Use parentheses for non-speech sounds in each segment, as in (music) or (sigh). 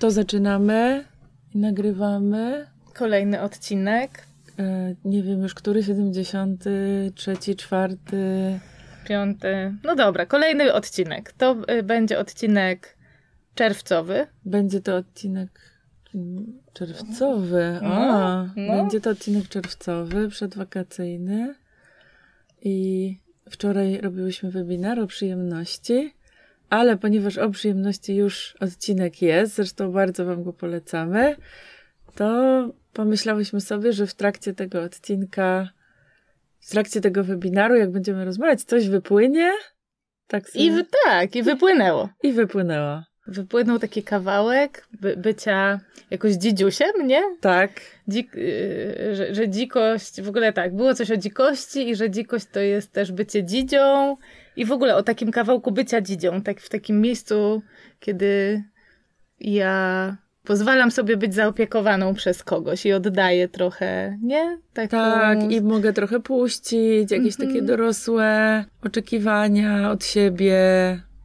to zaczynamy i nagrywamy. Kolejny odcinek. E, nie wiem już, który 73, czwarty. Piąty. No dobra, kolejny odcinek. To y, będzie odcinek czerwcowy. Będzie to odcinek czerwcowy. No, A, no. będzie to odcinek czerwcowy, przedwakacyjny. I wczoraj robiłyśmy webinar o przyjemności, ale ponieważ o przyjemności już odcinek jest, zresztą bardzo Wam go polecamy, to pomyślałyśmy sobie, że w trakcie tego odcinka, w trakcie tego webinaru, jak będziemy rozmawiać, coś wypłynie. Tak sobie, I w, tak, i wypłynęło. i wypłynęło. Wypłynął taki kawałek by, bycia jakoś dzidziusiem, nie? Tak. Dzik, y, że, że dzikość, w ogóle tak, było coś o dzikości i że dzikość to jest też bycie dzidzią i w ogóle o takim kawałku bycia dzidzią, tak w takim miejscu, kiedy ja pozwalam sobie być zaopiekowaną przez kogoś i oddaję trochę, nie? Taką... Tak, i mogę trochę puścić, jakieś Mhm. takie dorosłe oczekiwania od siebie,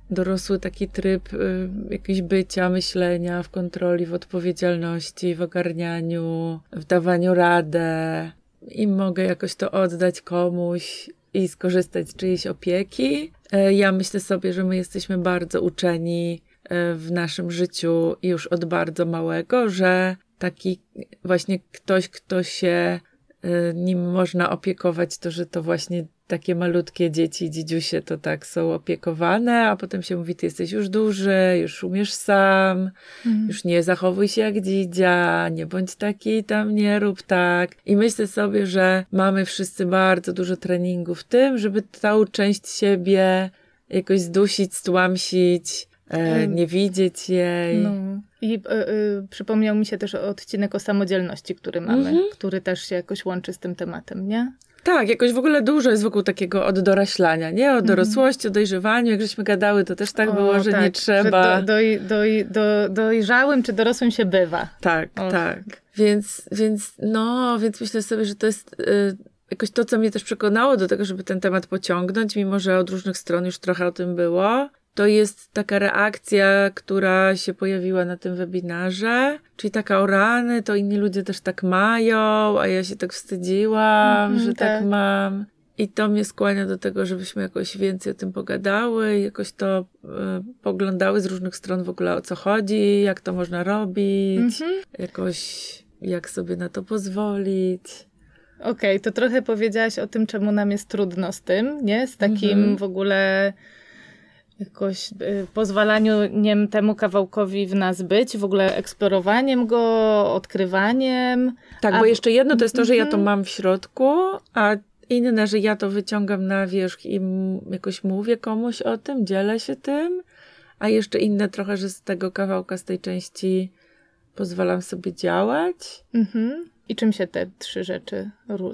dorosły taki tryb y, jakiegoś bycia, myślenia w kontroli, w odpowiedzialności, w ogarnianiu, w dawaniu radę. I mogę jakoś to oddać komuś i skorzystać z czyjejś opieki. E, Ja myślę sobie, że my jesteśmy bardzo uczeni e, w naszym życiu już od bardzo małego, że taki właśnie ktoś, kto się nim można opiekować, to że to właśnie takie malutkie dzieci, dzidziusie to tak są opiekowane, a potem się mówi, ty jesteś już duży, już umiesz sam, Mhm. już nie zachowuj się jak dzidzia, nie bądź taki tam, nie rób tak. I myślę sobie, że mamy wszyscy bardzo dużo treningu w tym, żeby tą część siebie jakoś zdusić, stłamsić, nie widzieć jej. No. I y, y, przypomniał mi się też odcinek o samodzielności, który mamy, Mhm. który też się jakoś łączy z tym tematem, nie? Tak, jakoś w ogóle dużo jest wokół takiego od doraślania, nie? O dorosłości, o dojrzewaniu. Jak żeśmy gadały, to też tak było, Mhm. O, że nie tak, trzeba. Że do, doj, do, dojrzałym czy dorosłym się bywa. Tak, Och. tak. Więc, więc, no, więc myślę sobie, że to jest y, jakoś to, co mnie też przekonało do tego, żeby ten temat pociągnąć, mimo że od różnych stron już trochę o tym było. To jest taka reakcja, która się pojawiła na tym webinarze, czyli taka o rany, to inni ludzie też tak mają, a ja się tak wstydziłam, Mhm, że tak. tak. mam. I to mnie skłania do tego, żebyśmy jakoś więcej o tym pogadały, jakoś to y, poglądały z różnych stron w ogóle o co chodzi, jak to można robić Mhm. jakoś jak sobie na to pozwolić. Okej, to trochę powiedziałaś o tym, czemu nam jest trudno z tym, nie? Z takim Mhm. w ogóle jakoś y, pozwalaniem temu kawałkowi w nas być, w ogóle eksplorowaniem go, odkrywaniem. Tak, A bo jeszcze jedno to jest to, że ja to Mhm. mam w środku, a inne, że ja to wyciągam na wierzch i jakoś mówię komuś o tym, dzielę się tym, a jeszcze inne trochę, że z tego kawałka, z tej części pozwalam sobie działać. Mhm. I czym się te trzy rzeczy,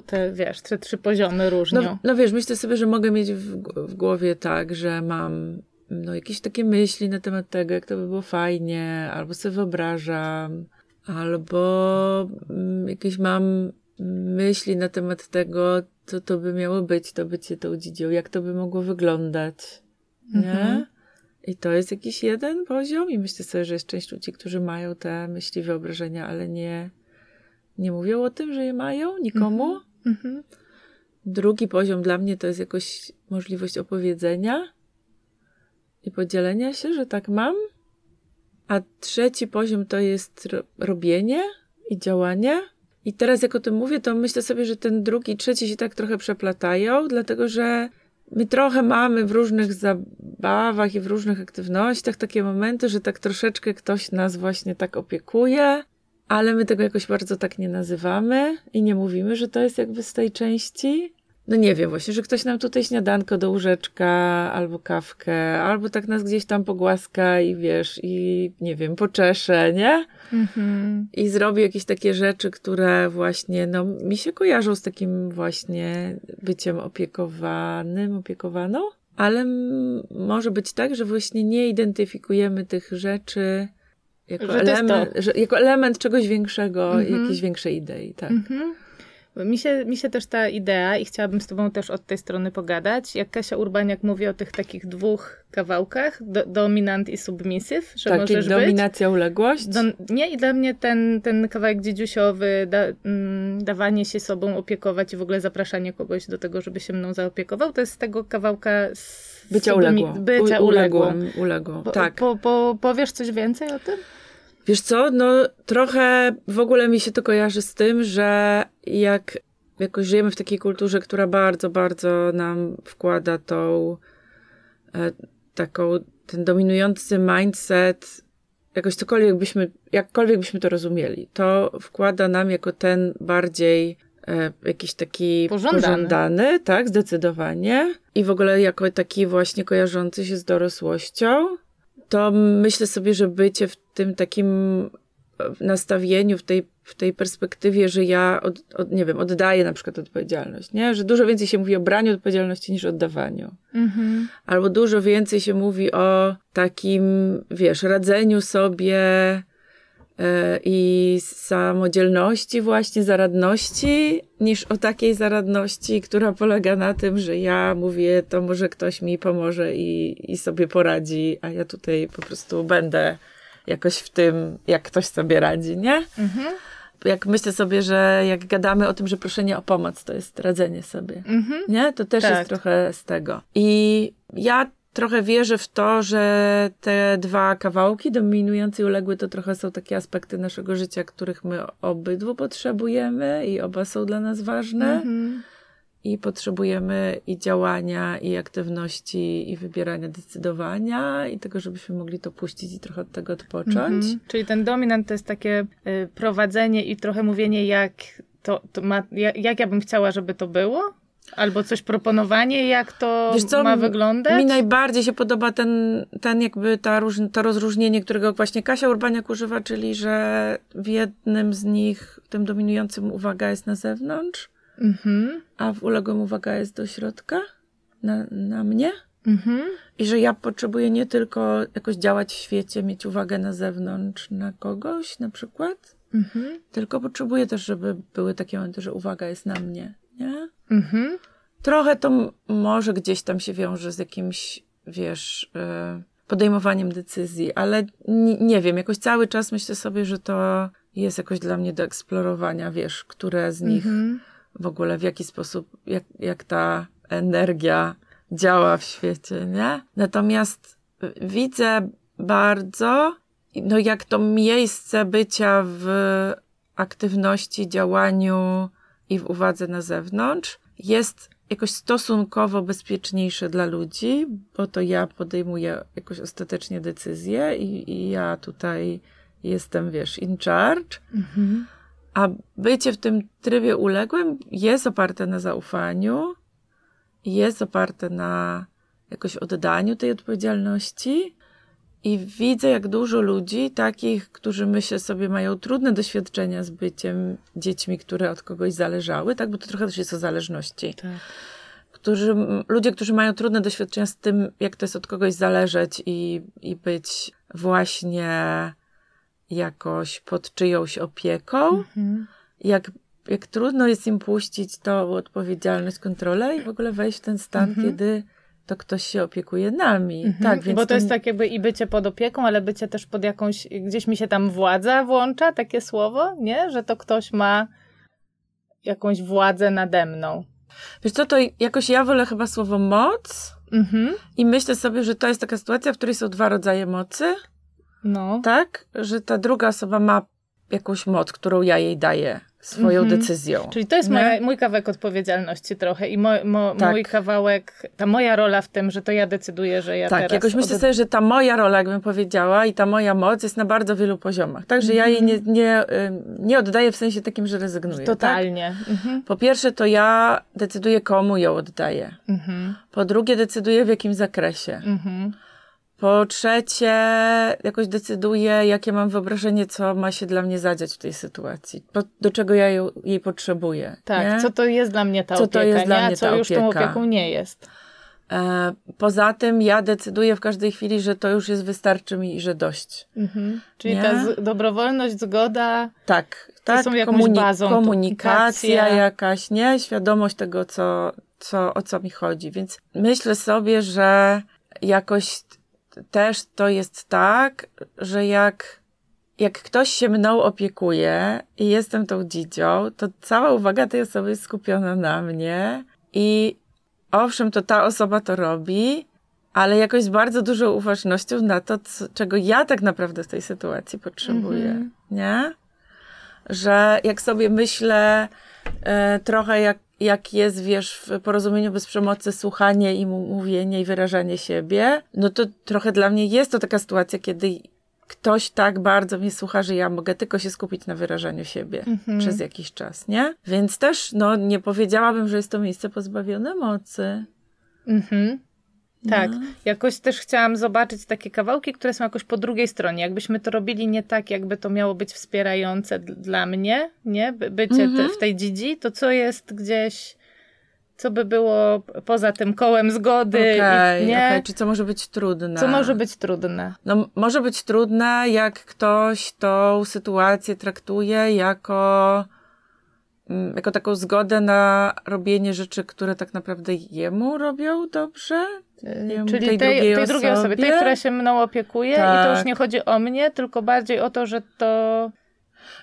te wiesz, te trzy poziomy różnią? No, no wiesz, myślę sobie, że mogę mieć w, w głowie tak, że mam no, jakieś takie myśli na temat tego, jak to by było fajnie, albo sobie wyobrażam, albo mm, jakieś mam myśli na temat tego, co to by miało być, to bycie tą dzidzią, jak to by mogło wyglądać, nie? Mhm. I to jest jakiś jeden poziom i myślę sobie, że jest część ludzi, którzy mają te myśli, wyobrażenia, ale nie, nie mówią o tym, że je mają nikomu. Mhm. Drugi poziom dla mnie to jest jakoś możliwość opowiedzenia i podzielenia się, że tak mam. A trzeci poziom to jest ro- robienie i działanie. I teraz jak o tym mówię, to myślę sobie, że ten drugi i trzeci się tak trochę przeplatają, dlatego że my trochę mamy w różnych zabawach i w różnych aktywnościach takie momenty, że tak troszeczkę ktoś nas właśnie tak opiekuje, ale my tego jakoś bardzo tak nie nazywamy i nie mówimy, że to jest jakby z tej części. No nie wiem, właśnie, że ktoś nam tutaj śniadanko do łóżeczka, albo kawkę, albo tak nas gdzieś tam pogłaska i wiesz, i nie wiem, poczesze, nie? Mhm. I zrobi jakieś takie rzeczy, które właśnie, no, mi się kojarzą z takim właśnie byciem opiekowanym, opiekowaną, ale m- może być tak, że właśnie nie identyfikujemy tych rzeczy jako, element, że, jako element czegoś większego, Mhm. jakiejś większej idei, tak. Mhm. Mi się, mi się też ta idea i chciałabym z tobą też od tej strony pogadać, jak Kasia Urbaniak mówi o tych takich dwóch kawałkach, do, dominant i submissive, że tak, możesz dominacja, być. uległość. Do, nie, i dla mnie ten, ten kawałek dziedziusiowy, da, mm, dawanie się sobą opiekować i w ogóle zapraszanie kogoś do tego, żeby się mną zaopiekował, to jest z tego kawałka z Bycia uległą. Bycia U, uległą. uległą. tak. Po, po, powiesz coś więcej o tym? Wiesz co, no trochę w ogóle mi się to kojarzy z tym, że jak jakoś żyjemy w takiej kulturze, która bardzo, bardzo nam wkłada tą e, taką, ten dominujący mindset, jakoś cokolwiek byśmy, jakkolwiek byśmy to rozumieli, to wkłada nam jako ten bardziej e, jakiś taki Pożądany. pożądany, tak, zdecydowanie. I w ogóle jako taki właśnie kojarzący się z dorosłością, to myślę sobie, że bycie w tym takim nastawieniu, w tej, w tej perspektywie, że ja, od, od, nie wiem, oddaję na przykład odpowiedzialność, nie? Że dużo więcej się mówi o braniu odpowiedzialności niż oddawaniu. Mhm. Albo dużo więcej się mówi o takim, wiesz, radzeniu sobie e, i samodzielności, właśnie zaradności, niż o takiej zaradności, która polega na tym, że ja mówię, to może ktoś mi pomoże i, i sobie poradzi, a ja tutaj po prostu będę jakoś w tym, jak ktoś sobie radzi, nie? Mhm. Jak myślę sobie, że jak gadamy o tym, że proszenie o pomoc to jest radzenie sobie, Mhm. nie? To też Tak. jest trochę z tego. I ja trochę wierzę w to, że te dwa kawałki, dominujący i uległy, to trochę są takie aspekty naszego życia, których my obydwu potrzebujemy i oba są dla nas ważne. Mhm. I potrzebujemy i działania, i aktywności, i wybierania, decydowania, i tego, żebyśmy mogli to puścić i trochę od tego odpocząć. Mhm. Czyli ten dominant to jest takie y, prowadzenie i trochę mówienie, jak to, to ma, jak, ja bym chciała, żeby to było? Albo coś proponowanie, jak to Wiesz co, ma wyglądać? Mi najbardziej się podoba ten, ten jakby ta róż, to rozróżnienie, którego właśnie Kasia Urbaniak używa, czyli że w jednym z nich, tym dominującym uwaga jest na zewnątrz, Mhm. a w uległym uwaga jest do środka, na, na mnie. Mhm. I że ja potrzebuję nie tylko jakoś działać w świecie, mieć uwagę na zewnątrz, na kogoś na przykład, Mhm. tylko potrzebuję też, żeby były takie momenty, że uwaga jest na mnie, nie? Mhm. Trochę to może gdzieś tam się wiąże z jakimś, wiesz, y, podejmowaniem decyzji, ale nie wiem, jakoś cały czas myślę sobie, że to jest jakoś dla mnie do eksplorowania, wiesz, które z nich Mhm. W ogóle, w jaki sposób, jak, jak ta energia działa w świecie, nie? Natomiast widzę bardzo, no jak to miejsce bycia w aktywności, działaniu i w uwadze na zewnątrz jest jakoś stosunkowo bezpieczniejsze dla ludzi, bo to ja podejmuję jakoś ostatecznie decyzje i, i ja tutaj jestem, wiesz, in charge. Mhm. A bycie w tym trybie uległym jest oparte na zaufaniu, jest oparte na jakoś oddaniu tej odpowiedzialności. I widzę, jak dużo ludzi, takich, którzy myślę sobie mają trudne doświadczenia z byciem dziećmi, które od kogoś zależały, tak? Bo to trochę też jest o zależności. Tak. Którzy, ludzie, którzy mają trudne doświadczenia z tym, jak to jest od kogoś zależeć i, i być właśnie jakoś pod czyjąś opieką Mhm. jak, jak trudno jest im puścić tą odpowiedzialność, kontrolę i w ogóle wejść w ten stan, Mhm. kiedy to ktoś się opiekuje nami. Mhm. Tak, więc Bo to jest tak jakby i bycie pod opieką, ale bycie też pod jakąś, gdzieś mi się tam władza włącza, takie słowo, nie? Że to ktoś ma jakąś władzę nade mną. Wiesz co, to jakoś ja wolę chyba słowo moc Mhm. i myślę sobie, że to jest taka sytuacja, w której są dwa rodzaje mocy, No. tak? Że ta druga osoba ma jakąś moc, którą ja jej daję swoją Mhm. decyzją. Czyli to jest moja, mój kawałek odpowiedzialności trochę i mo, mo, Tak. mój kawałek, ta moja rola w tym, że to ja decyduję, że ja tak, teraz... jakoś myślę od- sobie, że ta moja rola, jakbym powiedziała, i ta moja moc jest na bardzo wielu poziomach. Także ja jej nie, nie, ym, nie oddaję w sensie takim, że rezygnuję. Tak? Totalnie. Mhm. Po pierwsze, to ja decyduję, komu ją oddaję. Mhm. Po drugie, decyduję w jakim zakresie. Mhm. Po trzecie, jakoś decyduję, jakie mam wyobrażenie, co ma się dla mnie zadziać w tej sytuacji. Po, do czego ja ją, jej potrzebuję. Tak, nie? co to jest dla mnie ta Co to opieka, jest nie? dla mnie co ta już tą opieka? opieką nie jest. E, poza tym, ja decyduję w każdej chwili, że to już jest wystarczy mi i że dość. Mhm. Czyli Nie? ta z- dobrowolność, zgoda. Tak, tak? są jakąś bazą, to komunikacja komunikacja. jakaś, nie? Świadomość tego, co, co, o co mi chodzi. Więc myślę sobie, że jakoś też to jest tak, że jak, jak ktoś się mną opiekuje i jestem tą dzidzią, to cała uwaga tej osoby jest skupiona na mnie i owszem, to ta osoba to robi, ale jakoś z bardzo dużą uważnością na to, co, czego ja tak naprawdę w tej sytuacji potrzebuję, Mhm. nie? Że jak sobie myślę e, trochę jak, jak jest, wiesz, w porozumieniu bez przemocy słuchanie i mówienie i wyrażanie siebie, no to trochę dla mnie jest to taka sytuacja, kiedy ktoś tak bardzo mnie słucha, że ja mogę tylko się skupić na wyrażaniu siebie Mhm. przez jakiś czas, nie? Więc też, no, nie powiedziałabym, że jest to miejsce pozbawione mocy. Mhm. Tak, No. jakoś też chciałam zobaczyć takie kawałki, które są jakoś po drugiej stronie. Jakbyśmy to robili nie tak, jakby to miało być wspierające dla mnie, nie? By- Bycie Mhm. te, w tej dzidzi, to co jest gdzieś, co by było poza tym kołem zgody, Okej, i, nie? okej, czy co może być trudne? Co może być trudne. No, może być trudne, jak ktoś tą sytuację traktuje jako, mm, jako taką zgodę na robienie rzeczy, które tak naprawdę jemu robią dobrze. Yy, Tej Czyli tej, drugiej tej drugiej osobie, tej, która się mną opiekuje i to Tak. już nie chodzi o mnie, tylko bardziej o to, że to...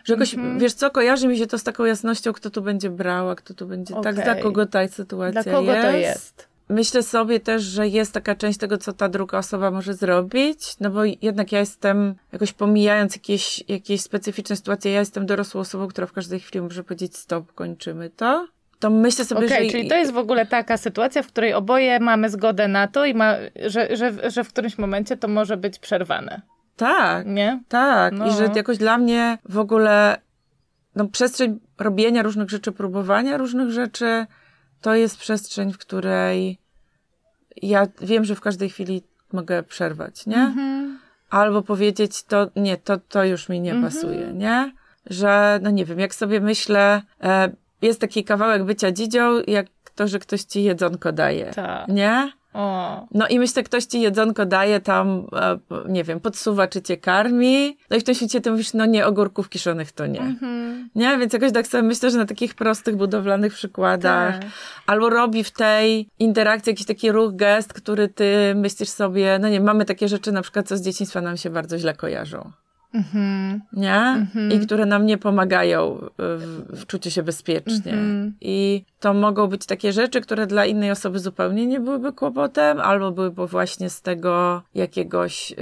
Że jakoś, Mhm. wiesz co, kojarzy mi się to z taką jasnością, kto tu będzie brał, a kto tu będzie, tak, Okej. dla kogo ta sytuacja Dla kogo jest. to jest? Myślę sobie też, że jest taka część tego, co ta druga osoba może zrobić, no bo jednak ja jestem, jakoś pomijając jakieś, jakieś specyficzne sytuacje, ja jestem dorosłą osobą, która w każdej chwili może powiedzieć stop, kończymy to. To myślę sobie, Okej, że... czyli to jest w ogóle taka sytuacja, w której oboje mamy zgodę na to i ma, że, że, że w którymś momencie to może być przerwane, Tak, nie? tak. No. I że jakoś dla mnie w ogóle no, przestrzeń robienia różnych rzeczy, próbowania różnych rzeczy, to jest przestrzeń, w której ja wiem, że w każdej chwili mogę przerwać, nie? Mhm. albo powiedzieć to, nie, to, to już mi nie Mhm. pasuje, nie? Że, no nie wiem, jak sobie myślę, e, jest taki kawałek bycia dzidzią, jak to, że ktoś ci jedzonko daje, Tak. nie? O. No i myślę, ktoś ci jedzonko daje tam, e, nie wiem, podsuwa, czy cię karmi, no i w tym świecie ty mówisz, no nie, ogórków kiszonych to nie. Mhm. Nie? Więc jakoś tak sobie myślę, że na takich prostych, budowlanych przykładach, Tak. albo robi w tej interakcji jakiś taki ruch, gest, który ty myślisz sobie, no nie, mamy takie rzeczy na przykład, co z dzieciństwa nam się bardzo źle kojarzą. Mhm. Nie? Mhm. I które nam nie pomagają w, w czuciu się bezpiecznie. Mhm. I to mogą być takie rzeczy, które dla innej osoby zupełnie nie byłyby kłopotem, albo byłyby właśnie z tego jakiegoś y,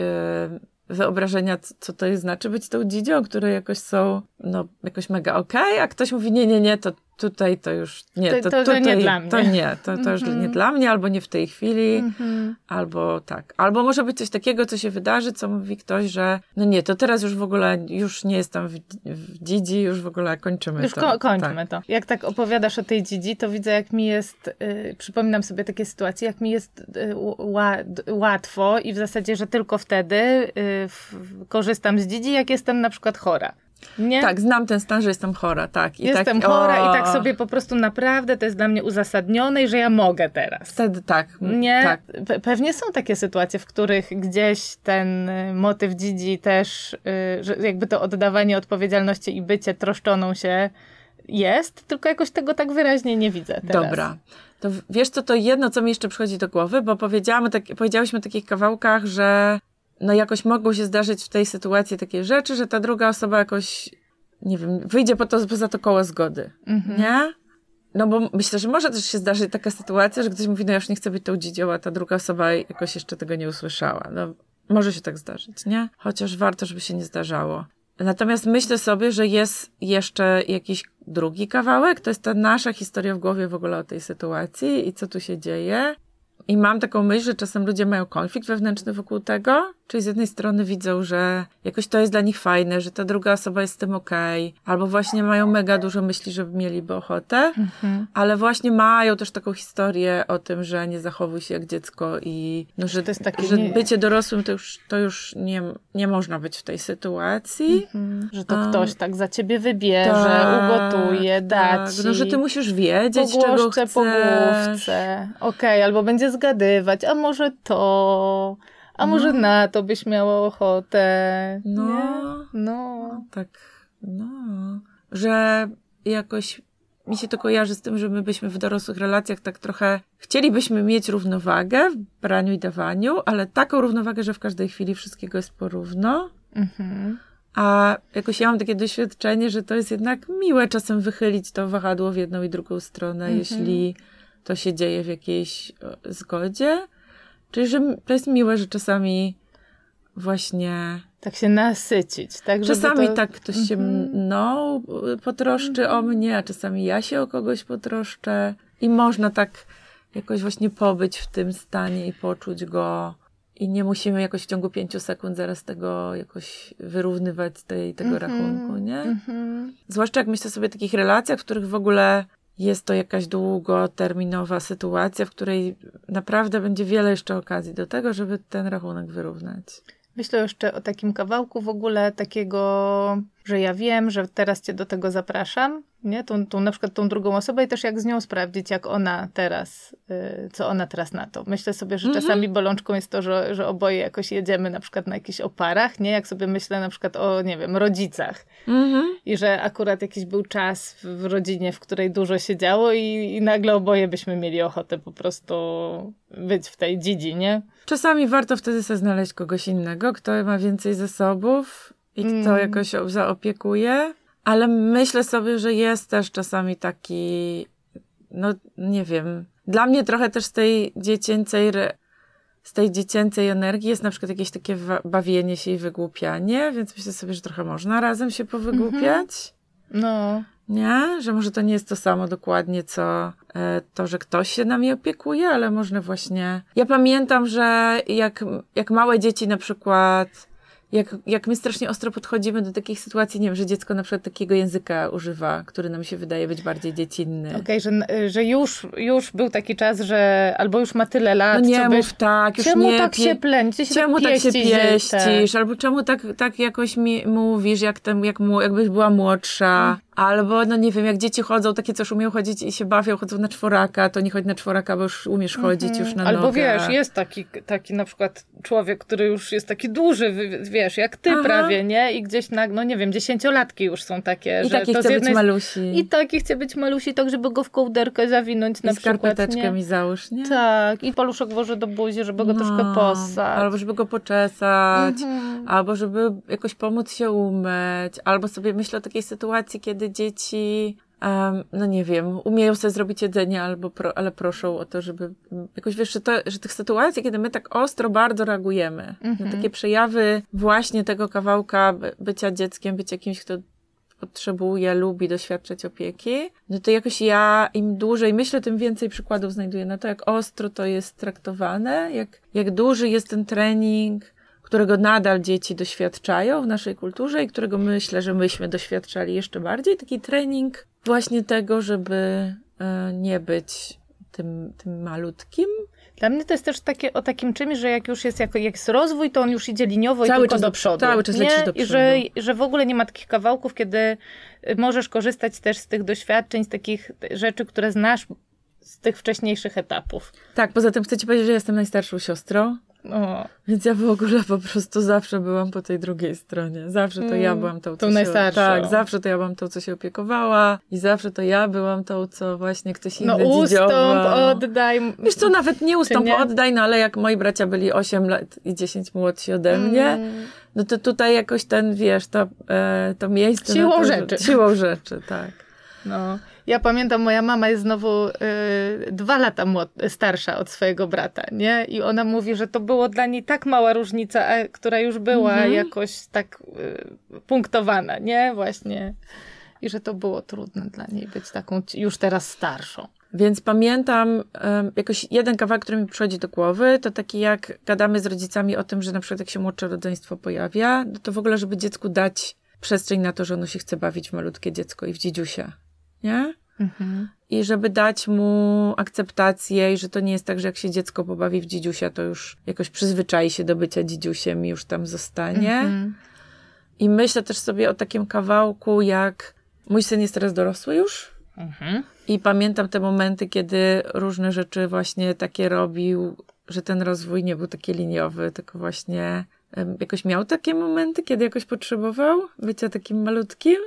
wyobrażenia, co to jest znaczy być tą dzidzią, które jakoś są, no, jakoś mega okej, a ktoś mówi, nie, nie, nie, to tutaj to już, nie, To- to, to, tutaj, nie dla mnie. To nie, to, to już Mhm. nie dla mnie, albo nie w tej chwili. Mhm. Albo tak. Albo może być coś takiego, co się wydarzy, co mówi ktoś, że no nie, to teraz już w ogóle, już nie jestem w, w dzidzi, już w ogła kończymy Już to. ko- kończmy Tak. to. Jak tak opowiadasz o tej dzidzi, to widzę, jak mi jest, y, przypominam sobie takie sytuacje, jak mi jest y, ła- łatwo i w zasadzie, że tylko wtedy y, w, korzystam z dzidzi, jak jestem na przykład chora. Nie? Tak, znam ten stan, że jestem chora, tak. I Jestem tak, chora o, i tak sobie po prostu naprawdę to jest dla mnie uzasadnione i że ja mogę teraz. Wtedy tak. Nie, Tak. pe- pewnie są takie sytuacje, w których gdzieś ten y, motyw dzidzi też, y, że jakby to oddawanie odpowiedzialności i bycie troszczoną się jest, tylko jakoś tego tak wyraźnie nie widzę teraz. Dobra. To wiesz co, to jedno, co mi jeszcze przychodzi do głowy, bo powiedziałam, tak, powiedziałyśmy o takich kawałkach, że no jakoś mogą się zdarzyć w tej sytuacji takie rzeczy, że ta druga osoba jakoś, nie wiem, wyjdzie po to, poza to koło zgody. Mhm. Nie? No bo myślę, że może też się zdarzyć taka sytuacja, że ktoś mówi, no ja już nie chcę być tą dzidzią, a ta druga osoba jakoś jeszcze tego nie usłyszała. No, może się tak zdarzyć, nie? Chociaż warto, żeby się nie zdarzało. Natomiast myślę sobie, że jest jeszcze jakiś drugi kawałek, to jest ta nasza historia w głowie w ogóle o tej sytuacji i co tu się dzieje. I mam taką myśl, że czasem ludzie mają konflikt wewnętrzny wokół tego, czyli z jednej strony widzą, że jakoś to jest dla nich fajne, że ta druga osoba jest z tym okej, albo właśnie mają mega dużo myśli, że mieliby ochotę, Mhm. ale właśnie mają też taką historię o tym, że nie zachowuj się jak dziecko i no, że, że nie- bycie dorosłym to już, to już nie, nie można być w tej sytuacji. Mhm. Że to A. ktoś tak za ciebie wybierze, ugotuje, da tak. ci. No, że ty musisz wiedzieć, po czego chcesz. po główce. Okej, albo będzie zgadywać, a może to, a może No. na to byś miała ochotę. No. Nie? No. Tak, no. że jakoś mi się to kojarzy z tym, że my byśmy w dorosłych relacjach tak trochę chcielibyśmy mieć równowagę w braniu i dawaniu, ale taką równowagę, że w każdej chwili wszystkiego jest porówno. Mhm. A jakoś ja mam takie doświadczenie, że to jest jednak miłe czasem wychylić to wahadło w jedną i drugą stronę, Mhm. jeśli to się dzieje w jakiejś zgodzie. Czyli, że to jest miłe, że czasami właśnie Tak się nasycić, tak? Czasami to... tak ktoś się Mhm. mną potroszczy o mnie, a czasami ja się o kogoś potroszczę. I można tak jakoś właśnie pobyć w tym stanie i poczuć go. I nie musimy jakoś w ciągu pięciu sekund zaraz tego jakoś wyrównywać tej, tego Mhm. rachunku, nie? Mhm. Zwłaszcza jak myślę sobie o takich relacjach, w których w ogóle jest to jakaś długoterminowa sytuacja, w której naprawdę będzie wiele jeszcze okazji do tego, żeby ten rachunek wyrównać. Myślę jeszcze o takim kawałku w ogóle takiego, że ja wiem, że teraz cię do tego zapraszam, nie? Tą, tą na przykład tą drugą osobę i też jak z nią sprawdzić, jak ona teraz, y, co ona teraz na to. Myślę sobie, że Mhm. czasami bolączką jest to, że, że oboje jakoś jedziemy na przykład na jakichś oparach, nie? Jak sobie myślę na przykład o, nie wiem, rodzicach Mhm. i że akurat jakiś był czas w, w rodzinie, w której dużo się działo i, i nagle oboje byśmy mieli ochotę po prostu być w tej dziedzinie. Czasami warto wtedy sobie znaleźć kogoś innego, kto ma więcej zasobów i kto Mm. jakoś zaopiekuje, ale myślę sobie, że jest też czasami taki, no nie wiem, dla mnie trochę też z tej dziecięcej, z tej dziecięcej energii jest na przykład jakieś takie bawienie się i wygłupianie, więc myślę sobie, że trochę można razem się powygłupiać. No, Nie? Że może to nie jest to samo dokładnie, co e, to, że ktoś się nami opiekuje, ale można właśnie. Ja pamiętam, że jak, jak małe dzieci na przykład. Jak, jak my strasznie ostro podchodzimy do takich sytuacji, nie wiem, że dziecko na przykład takiego języka używa, który nam się wydaje być bardziej dziecinny. Okej, że, że już, już był taki czas, że albo już ma tyle No lat, nie co mów tak, już Czemu nie tak się? Ty się Czemu tak się pieścisz, pieścisz? Albo czemu tak, tak jakoś mi mówisz, jak tam, jak mu, jakbyś była młodsza? Albo, no nie wiem, jak dzieci chodzą, takie co już umieją chodzić i się bawią, chodzą na czworaka, to nie chodź na czworaka, bo już umiesz chodzić już na Albo nogę. wiesz, jest taki, taki na przykład człowiek, który już jest taki duży, wy- wiesz, jak ty Aha. prawie, nie? I gdzieś na, no nie wiem, dziesięciolatki już są takie, I że taki to chce z być jednej... malusi. I taki chce być malusi, tak żeby go w kołderkę zawinąć na I przykład, skarpeteczkę nie? mi załóż, nie? Tak, i paluszek włoży do buzi, żeby go troszkę possać. Albo żeby go poczesać, Mhm. albo żeby jakoś pomóc się umyć, albo sobie myślę o takiej sytuacji, kiedy dzieci, no nie wiem, umieją sobie zrobić jedzenie, albo pro, ale proszą o to, żeby mm, jakoś wiesz, że, to, że tych sytuacji, kiedy my tak ostro bardzo reagujemy Mhm. na takie przejawy właśnie tego kawałka by- bycia dzieckiem, być kimś, kto potrzebuje, lubi doświadczać opieki, no to jakoś ja im dłużej myślę, tym więcej przykładów znajduję na to, jak ostro to jest traktowane, jak, jak duży jest ten trening, którego nadal dzieci doświadczają w naszej kulturze i którego myślę, że myśmy doświadczali jeszcze bardziej. Taki trening właśnie tego, żeby e, nie być tym, tym malutkim. Dla mnie to jest też takie, o takim czymś, że jak już jest, jako, jak jest rozwój, to on już idzie liniowo i Cały tylko czas do przodu. cały czas nie? lecisz do I że, przodu. że w ogóle nie ma takich kawałków, kiedy y, możesz korzystać też z tych doświadczeń, z takich rzeczy, które znasz z tych wcześniejszych etapów. Tak, poza tym chcę ci powiedzieć, że jestem najstarszą siostrą, O, więc ja w ogóle po prostu zawsze byłam po tej drugiej stronie. Zawsze to ja Mm, byłam tą, tą co się, najstarszą. Tak, zawsze to ja byłam tą, co się opiekowała i zawsze to ja byłam tą, co właśnie ktoś inny no ustąp, dzidziował. oddaj. Wiesz co, nawet nie ustąp, nie? oddaj, no ale jak moi bracia byli 8 lat i 10 młodsi ode mnie, Mm. no to tutaj jakoś ten, wiesz, to, e, to miejsce... Siłą na to, rzeczy. Siłą rzeczy, tak. No. Ja pamiętam, moja mama jest znowu y, dwa lata starsza od swojego brata, nie? I ona mówi, że to było dla niej tak mała różnica, a, która już była Mhm. jakoś tak y, punktowana, nie? Właśnie. I że to było trudne dla niej być taką już teraz starszą. Więc pamiętam em, jakoś jeden kawałek, który mi przychodzi do głowy, to taki jak gadamy z rodzicami o tym, że na przykład jak się młodsze rodzeństwo pojawia, no to w ogóle, żeby dziecku dać przestrzeń na to, że ono się chce bawić w malutkie dziecko i w dzidziusia, nie? Mhm. I żeby dać mu akceptację i że to nie jest tak, że jak się dziecko pobawi w dzidziusia, to już jakoś przyzwyczai się do bycia dzidziusiem i już tam zostanie. Mhm. I myślę też sobie o takim kawałku, jak mój syn jest teraz dorosły już, Mhm. i pamiętam te momenty, kiedy różne rzeczy właśnie takie robił, że ten rozwój nie był taki liniowy, tylko właśnie jakoś miał takie momenty, kiedy jakoś potrzebował bycia takim malutkim.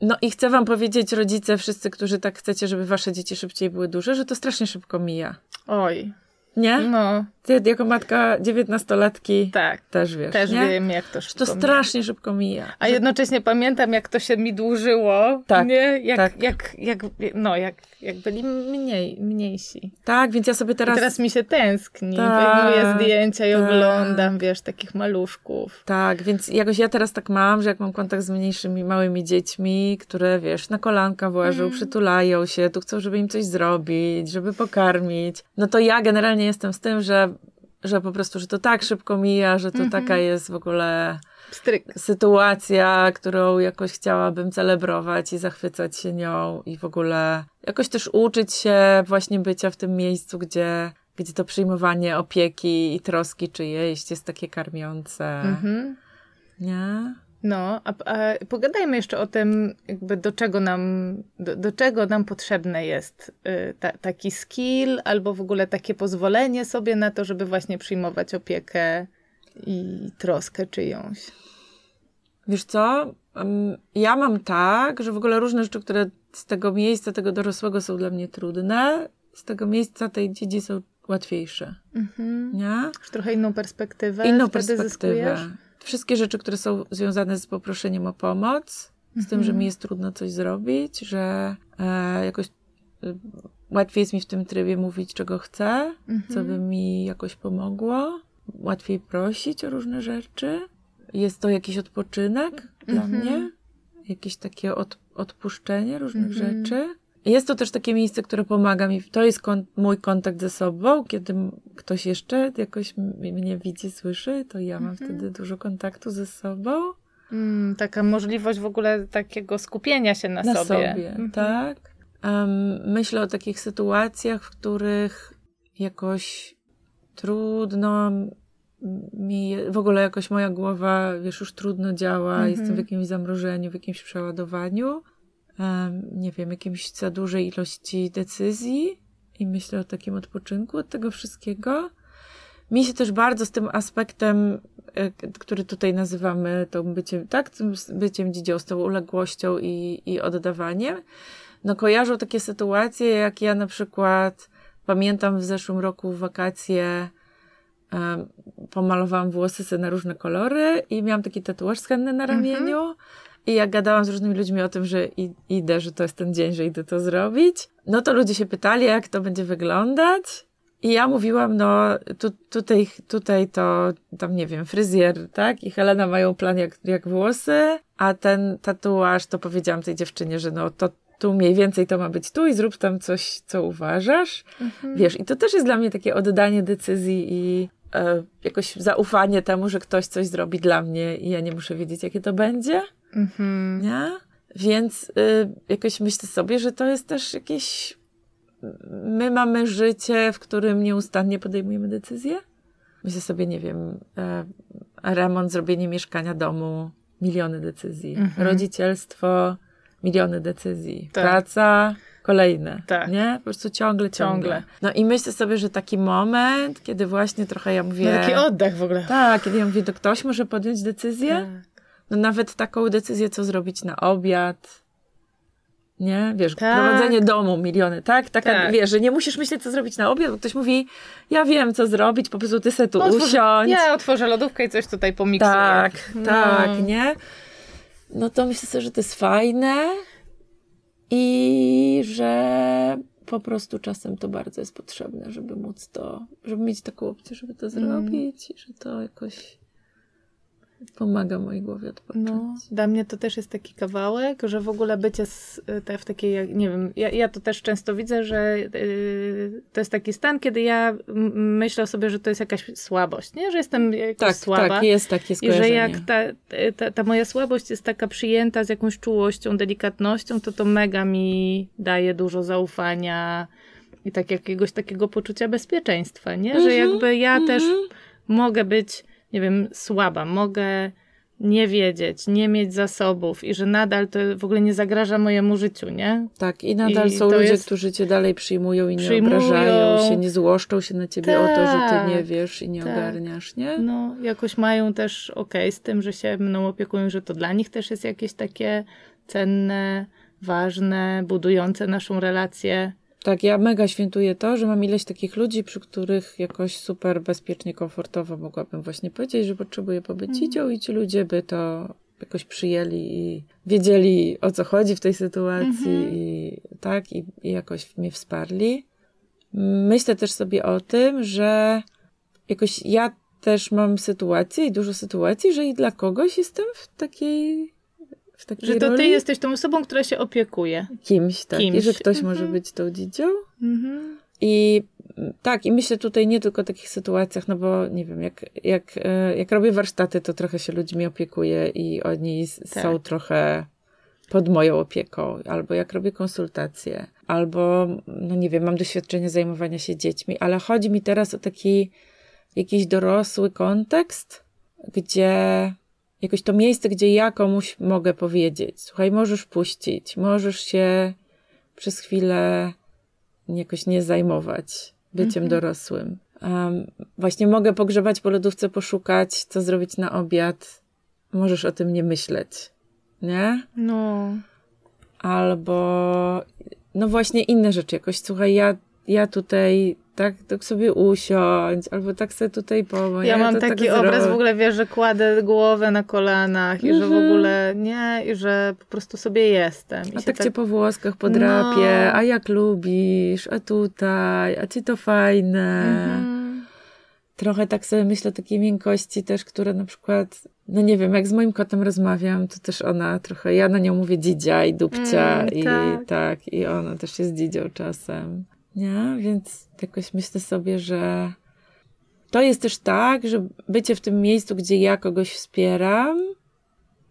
No i chcę wam powiedzieć, rodzice, wszyscy, którzy tak chcecie, żeby wasze dzieci szybciej były duże, że to strasznie szybko mija. Oj. Nie? No, Ty jako matka dziewiętnastolatki tak. też wiesz, Też nie? wiem, jak to szybko to mija. strasznie szybko mija. A Że- jednocześnie pamiętam, jak to się mi dłużyło. Tak, nie? Jak, tak. jak, jak, no, jak, jak byli mniej, mniejsi. Tak, więc ja sobie Teraz, teraz... teraz mi się tęskni. Tak, Wyjmuję zdjęcia i tak. oglądam, wiesz, takich maluszków. Tak, więc jakoś ja teraz tak mam, że jak mam kontakt z mniejszymi, małymi dziećmi, które, wiesz, na kolanka włażą, Mm. przytulają się, tu chcą, żeby im coś zrobić, żeby pokarmić, no to ja generalnie jestem z tym, że, że po prostu, że to tak szybko mija, że to Mhm. taka jest w ogóle Stryk. sytuacja, którą jakoś chciałabym celebrować i zachwycać się nią i w ogóle jakoś też uczyć się właśnie bycia w tym miejscu, gdzie, gdzie to przyjmowanie opieki i troski czyjeś jest takie karmiące. Mhm. Nie? No, a, a pogadajmy jeszcze o tym, jakby do czego nam, do, do czego nam potrzebne jest y, ta, taki skill, albo w ogóle takie pozwolenie sobie na to, żeby właśnie przyjmować opiekę i troskę czyjąś. Wiesz co? Em, Ja mam tak, że w ogóle różne rzeczy, które z tego miejsca, tego dorosłego są dla mnie trudne, z tego miejsca tej dzieci są łatwiejsze. Mhm. Nie? Już trochę inną perspektywę Inną perspektywę. zyskujesz? Wszystkie rzeczy, które są związane z poproszeniem o pomoc, z tym, że Mhm. mi jest trudno coś zrobić, że e, jakoś e, łatwiej jest mi w tym trybie mówić, czego chcę, co by Mhm. mi jakoś pomogło. Łatwiej prosić o różne rzeczy. Jest to jakiś odpoczynek dla Mhm. mnie, jakieś takie od, odpuszczenie różnych Mhm. rzeczy. Jest to też takie miejsce, które pomaga mi. To jest kon- mój kontakt ze sobą. Kiedy ktoś jeszcze jakoś mnie widzi, słyszy, to ja mam Mhm. wtedy dużo kontaktu ze sobą. Mm, taka możliwość w ogóle takiego skupienia się na, na sobie. sobie, Mhm. tak. Em, myślę o takich sytuacjach, w których jakoś trudno mi, w ogóle jakoś moja głowa, wiesz, już trudno działa, Mhm. jestem w jakimś zamrożeniu, w jakimś przeładowaniu, nie wiem, jakimś za dużej ilości decyzji i myślę o takim odpoczynku od tego wszystkiego. Mi się też bardzo z tym aspektem, e, który tutaj nazywamy tą byciem, tak, tym byciem dzidzią, z tą uległością i, i oddawaniem, no kojarzą takie sytuacje, jak ja na przykład pamiętam w zeszłym roku w wakacje em, pomalowałam włosy sobie na różne kolory i miałam taki tatuaż z henny na ramieniu. I jak gadałam z różnymi ludźmi o tym, że idę, że to jest ten dzień, że idę to zrobić, no to ludzie się pytali, jak to będzie wyglądać. I ja mówiłam, no tu, tutaj, tutaj to, tam nie wiem, fryzjer, tak? I Helena mają plan jak, jak włosy, a ten tatuaż, to powiedziałam tej dziewczynie, że no to tu mniej więcej to ma być tu i zrób tam coś, co uważasz. Mhm. Wiesz, i to też jest dla mnie takie oddanie decyzji i e, jakoś zaufanie temu, że ktoś coś zrobi dla mnie i ja nie muszę wiedzieć, jakie to będzie, Mhm. nie? Więc y, jakoś myślę sobie, że to jest też jakieś... My mamy życie, w którym nieustannie podejmujemy decyzje. Myślę sobie, nie wiem, e, remont, zrobienie mieszkania, domu, miliony decyzji. Mhm. Rodzicielstwo, miliony decyzji. Tak. Praca, kolejne. Tak. Nie? Po prostu ciągle, ciągle. Ciągle. No i myślę sobie, że taki moment, kiedy właśnie trochę ja mówię... No taki oddech w ogóle. Tak, kiedy ja mówię, to ktoś może podjąć decyzję? Tak. No nawet taką decyzję, co zrobić na obiad. Nie? Wiesz, Tak. prowadzenie domu, miliony, tak? Taka, Tak. wiesz, że nie musisz myśleć, co zrobić na obiad, bo ktoś mówi, ja wiem, co zrobić, po prostu ty se tu usiądź. Ja otworzę lodówkę i coś tutaj pomiksuję. tak, No. tak, nie? No to myślę sobie, że to jest fajne i że po prostu czasem to bardzo jest potrzebne, żeby móc to, żeby mieć taką opcję, żeby to zrobić i że to jakoś pomaga mojej głowie odpocząć. No, dla mnie to też jest taki kawałek, że w ogóle bycie z, te, w takiej, nie wiem, ja, ja to też często widzę, że y, to jest taki stan, kiedy ja myślę sobie, że to jest jakaś słabość, nie? Że jestem jakoś Tak, słaba. tak, jest takie I że skojarzenie. jak ta, ta, ta moja słabość jest taka przyjęta z jakąś czułością, delikatnością, to to mega mi daje dużo zaufania i tak jakiegoś takiego poczucia bezpieczeństwa, nie? Że Mhm, jakby ja też Mhm. mogę być, nie wiem, słaba, mogę nie wiedzieć, nie mieć zasobów i że nadal to w ogóle nie zagraża mojemu życiu, nie? Tak, i nadal I są ludzie, jest- którzy cię dalej przyjmują i nie Przyjmują. obrażają się, nie złoszczą się na ciebie o to, że Tak, ty nie wiesz i nie tak. ogarniasz, nie? No, jakoś mają też okej z tym, że się mną opiekują, że to dla nich też jest jakieś takie cenne, ważne, budujące naszą relację. Tak, ja mega świętuję to, że mam ileś takich ludzi, przy których jakoś super bezpiecznie, komfortowo mogłabym właśnie powiedzieć, że potrzebuję pobyć Mhm. dziecią i ci ludzie by to jakoś przyjęli i wiedzieli o co chodzi w tej sytuacji Mhm. i tak, i, i jakoś mnie wsparli. Myślę też sobie o tym, że jakoś ja też mam sytuację i dużo sytuacji, że i dla kogoś jestem w takiej Że to ty roli jesteś tą osobą, która się opiekuje. kimś, tak, i kimś. że ktoś Mhm. może być tą dzidzią. Mhm. I mm, tak, i myślę tutaj nie tylko o takich sytuacjach, no bo nie wiem, jak, jak, e, jak robię warsztaty, to trochę się ludźmi opiekuję i oni Tak. są trochę pod moją opieką, albo jak robię konsultacje, albo, no nie wiem, mam doświadczenie zajmowania się dziećmi, ale chodzi mi teraz o taki jakiś dorosły kontekst, gdzie jakoś to miejsce, gdzie ja komuś mogę powiedzieć, słuchaj, możesz puścić, możesz się przez chwilę jakoś nie zajmować byciem Mhm. dorosłym. Um, właśnie mogę pogrzebać po lodówce, poszukać, co zrobić na obiad. Możesz o tym nie myśleć, nie? No. Albo, no właśnie inne rzeczy. Jakoś, słuchaj, ja, ja tutaj tak, tak sobie usiądź, albo tak sobie tutaj pomóc. Ja mam to taki tak obraz w ogóle, wiesz, że kładę głowę na kolanach i że w Mhm. ogóle nie, i że po prostu sobie jestem. I A się tak cię po włoskach podrapię, No. a jak lubisz, a tutaj, a ci to fajne. Mhm. Trochę tak sobie myślę o takiej miękkości też, które na przykład, no nie wiem, jak z moim kotem rozmawiam, to też ona trochę, ja na nią mówię dzidzia i dupcia Mm, i tak. tak, i ona też jest dzidzią czasem. Nie? Więc jakoś myślę sobie, że to jest też tak, że bycie w tym miejscu, gdzie ja kogoś wspieram,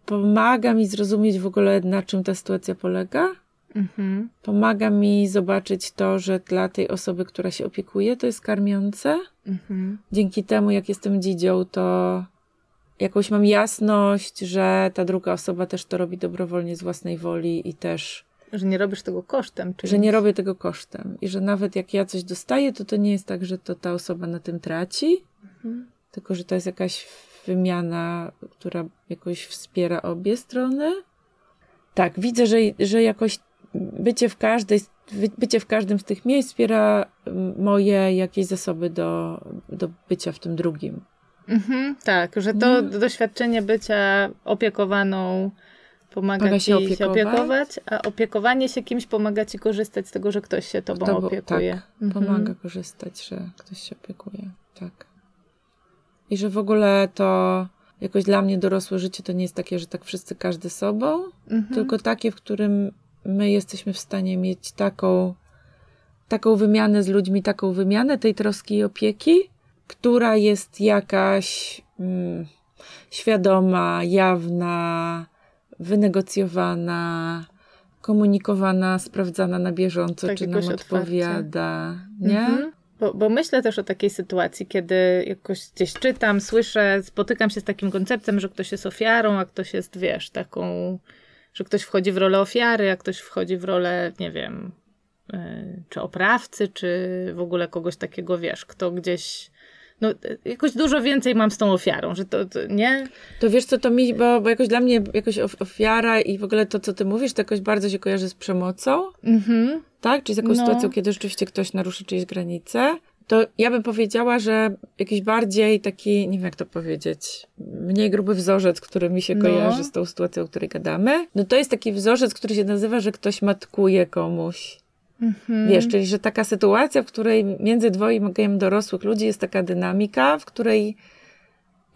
pomaga mi zrozumieć w ogóle, na czym ta sytuacja polega. Mhm. Pomaga mi zobaczyć to, że dla tej osoby, która się opiekuje, to jest karmiące Mhm. dzięki temu, jak jestem dzidzią, to jakąś mam jasność, że ta druga osoba też to robi dobrowolnie z własnej woli i też, Że nie robisz tego kosztem. Czyli... że nie robię tego kosztem. I że nawet jak ja coś dostaję, to to nie jest tak, że to ta osoba na tym traci, Mhm. tylko że to jest jakaś wymiana, która jakoś wspiera obie strony. Tak, widzę, że, że jakoś bycie w każdej, bycie w każdym z tych miejsc wspiera moje jakieś zasoby do, do bycia w tym drugim. Mhm, tak, że to Nie? doświadczenie bycia opiekowaną pomaga Pomaga ci się się opiekować. opiekować, a opiekowanie się kimś pomaga ci korzystać z tego, że ktoś się tobą To bo- opiekuje. Tak, Mhm. pomaga korzystać, że ktoś się opiekuje. Tak. I że w ogóle to jakoś dla mnie dorosłe życie to nie jest takie, że tak wszyscy każdy sobą, Mhm. tylko takie, w którym my jesteśmy w stanie mieć taką, taką wymianę z ludźmi, taką wymianę tej troski i opieki, która jest jakaś mm, świadoma, jawna, wynegocjowana, komunikowana, sprawdzana na bieżąco, Tak, czy nam jakoś otwarcie. odpowiada, nie? Mhm. Bo, bo myślę też o takiej sytuacji, kiedy jakoś gdzieś czytam, słyszę, spotykam się z takim konceptem, że ktoś jest ofiarą, a ktoś jest, wiesz, taką, że ktoś wchodzi w rolę ofiary, a ktoś wchodzi w rolę, nie wiem, y, czy oprawcy, czy w ogóle kogoś takiego, wiesz, kto gdzieś, no jakoś dużo więcej mam z tą ofiarą, że to, to nie? To wiesz co, to mi, bo, bo jakoś dla mnie jakoś of- ofiara i w ogóle to, co ty mówisz, to jakoś bardzo się kojarzy z przemocą, Mhm. tak? Czyli z taką No. sytuacją, kiedy rzeczywiście ktoś naruszy czyjeś granice. To ja bym powiedziała, że jakiś bardziej taki, nie wiem jak to powiedzieć, mniej gruby wzorzec, który mi się No. kojarzy z tą sytuacją, o której gadamy, no to jest taki wzorzec, który się nazywa, że ktoś matkuje komuś. Mhm. Wiesz, czyli że taka sytuacja, w której między dwojgiem dorosłych ludzi jest taka dynamika, w której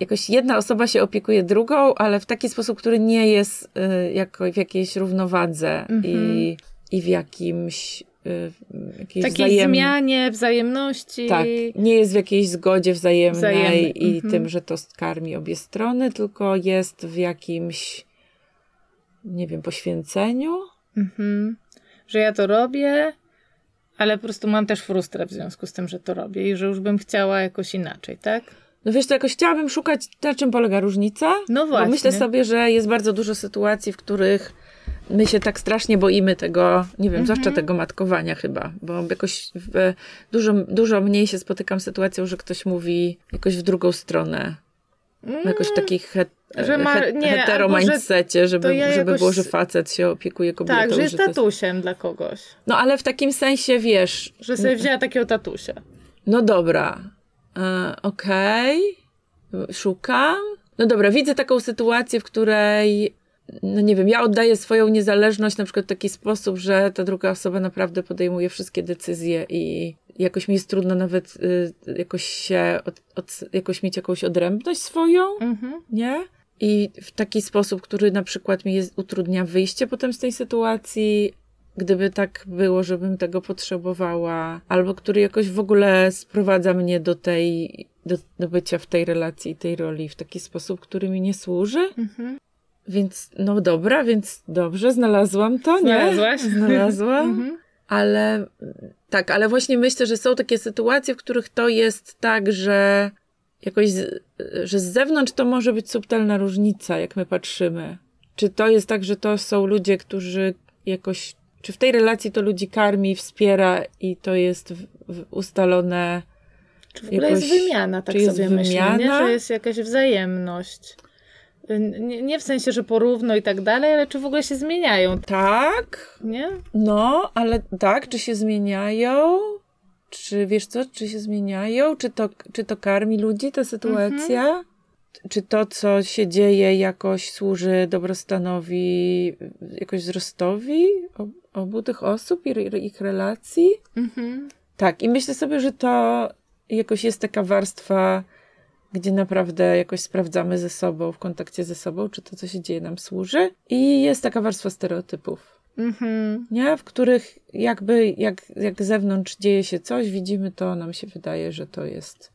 jakoś jedna osoba się opiekuje drugą, ale w taki sposób, który nie jest y, jako w jakiejś równowadze Mhm. i, i w jakimś y, jakiejś Takiej wzajem- zmianie, wzajemności. Tak, nie jest w jakiejś zgodzie wzajemnej Wzajemnej, i mhm. tym, że to karmi obie strony, tylko jest w jakimś, nie wiem, poświęceniu. Mhm. Że ja to robię, ale po prostu mam też frustrę w związku z tym, że to robię i że już bym chciała jakoś inaczej, tak? No wiesz, to jakoś chciałabym szukać, na czym polega różnica. No Bo właśnie. myślę sobie, że jest bardzo dużo sytuacji, w których my się tak strasznie boimy tego, nie wiem, zwłaszcza tego matkowania chyba, bo jakoś w, dużo, dużo mniej się spotykam z sytuacją, że ktoś mówi jakoś w drugą stronę. Mm, Jakoś takich het, Że ma- nie, hetero mindsetie, żeby, ja żeby jakoś- było, że facet się opiekuje kobietą. tak, że jest tatusiem dla kogoś. No ale w takim sensie, wiesz, Że sobie wzięła takiego tatusia. no dobra, e, okej, szukam. No dobra, widzę taką sytuację, w której, no nie wiem, ja oddaję swoją niezależność na przykład w taki sposób, że ta druga osoba naprawdę podejmuje wszystkie decyzje i jakoś mi jest trudno nawet y, jakoś się, od, od, jakoś mieć jakąś odrębność swoją, Mhm. nie? I w taki sposób, który na przykład mi jest, utrudnia wyjście potem z tej sytuacji, gdyby tak było, żebym tego potrzebowała, albo który jakoś w ogóle sprowadza mnie do tej, do, do bycia w tej relacji, tej roli w taki sposób, który mi nie służy. Mhm. Więc, no dobra, więc dobrze, znalazłam to, nie? Znalazłaś? Znalazłam. Mhm. Ale tak, ale właśnie myślę, że są takie sytuacje, w których to jest tak, że jakoś, z, że z zewnątrz to może być subtelna różnica, jak my patrzymy. Czy to jest tak, że to są ludzie, którzy jakoś, czy w tej relacji to ludzi karmi, wspiera i to jest w, w ustalone. Czy w ogóle Jakoś- jest wymiana, tak czy jest sobie myślę, nie? że jest jakaś wzajemność. Nie, nie w sensie, że porówno i tak dalej, ale czy w ogóle się zmieniają, Tak, nie? no, ale tak, czy się zmieniają? Czy wiesz co, czy się zmieniają? Czy to, czy to karmi ludzi, ta sytuacja? Czy to, co się dzieje, jakoś służy dobrostanowi, jakoś wzrostowi ob- obu tych osób i ich relacji? Mhm. Tak, i myślę sobie, że to jakoś jest taka warstwa, gdzie naprawdę jakoś sprawdzamy ze sobą, w kontakcie ze sobą, czy to, co się dzieje, nam służy. I jest taka warstwa stereotypów Mhm. nie? W których jakby jak, jak z zewnątrz dzieje się coś, widzimy to, nam się wydaje, że to jest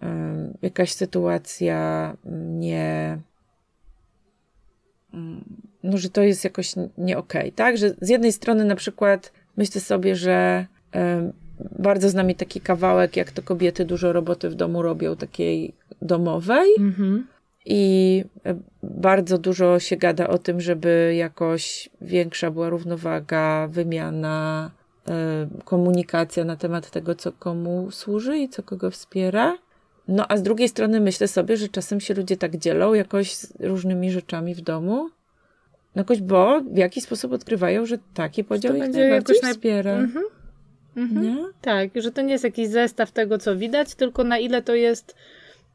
em, jakaś sytuacja nie mm, no, że to jest jakoś nie okej, tak? Że z jednej strony na przykład myślę sobie, że em, bardzo z nami taki kawałek, jak to kobiety dużo roboty w domu robią, takiej domowej, Mhm. i e, bardzo dużo się gada o tym, żeby jakoś większa była równowaga, wymiana, e, komunikacja na temat tego, co komu służy i co kogo wspiera. No a z drugiej strony myślę sobie, że czasem się ludzie tak dzielą jakoś z różnymi rzeczami w domu, no jakoś, bo w jakiś sposób odkrywają, że taki podział to ich najbardziej jakoś naj- wspiera. Mhm. Mhm. Tak, że to nie jest jakiś zestaw tego, co widać, tylko na ile to jest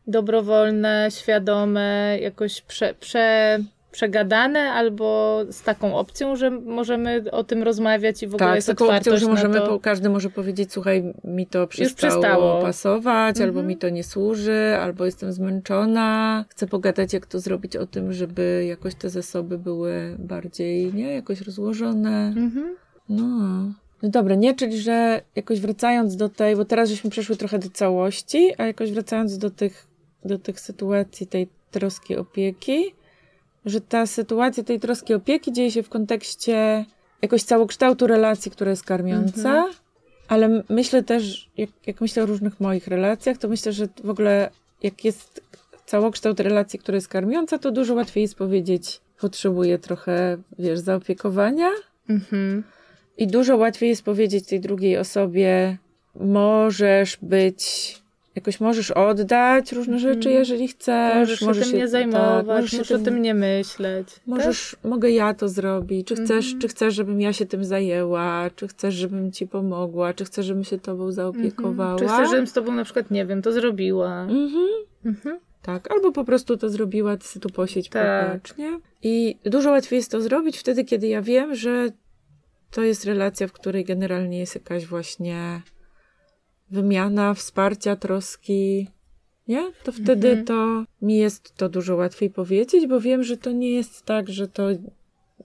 dobrowolne, świadome, jakoś prze, prze, przegadane, albo z taką opcją, że możemy o tym rozmawiać i w ogóle Tak, jest taką opcją, otwartość że możemy, to. każdy może powiedzieć, słuchaj, mi to przestało, przestało. pasować, albo Mhm. mi to nie służy, albo jestem zmęczona, chcę pogadać, jak to zrobić o tym, żeby jakoś te zasoby były bardziej, nie, jakoś rozłożone. Mhm. No. No dobra, nie, czyli że jakoś wracając do tej, bo teraz żeśmy przeszły trochę do całości, a jakoś wracając do tych, do tych sytuacji tej troski opieki, że ta sytuacja tej troski opieki dzieje się w kontekście jakoś całokształtu relacji, która jest karmiąca, Mhm. ale myślę też, jak, jak myślę o różnych moich relacjach, to myślę, że w ogóle jak jest całokształt relacji, która jest karmiąca, to dużo łatwiej jest powiedzieć, potrzebuję trochę, wiesz, zaopiekowania, Mhm. I dużo łatwiej jest powiedzieć tej drugiej osobie, możesz być, jakoś możesz oddać różne rzeczy, jeżeli chcesz. Możesz, się tym nie zajmować, tak, możesz, się możesz o tym- tym nie myśleć. Możesz, mogę ja to zrobić. Czy chcesz, Mhm. czy chcesz, żebym ja się tym zajęła? Czy chcesz, żebym ci pomogła? Czy chcesz, żebym się tobą tak? zaopiekowała? Mhm. Czy chcesz, żebym z tobą na przykład, nie wiem, to zrobiła? Mhm. Mhm. Tak, albo po prostu to zrobiła, ty sobie tu posiedź, Tak. I dużo łatwiej jest to zrobić wtedy, kiedy ja wiem, że to jest relacja, w której generalnie jest jakaś właśnie wymiana, wsparcia, troski, nie? To wtedy Mhm. to mi jest to dużo łatwiej powiedzieć, bo wiem, że to nie jest tak, że to...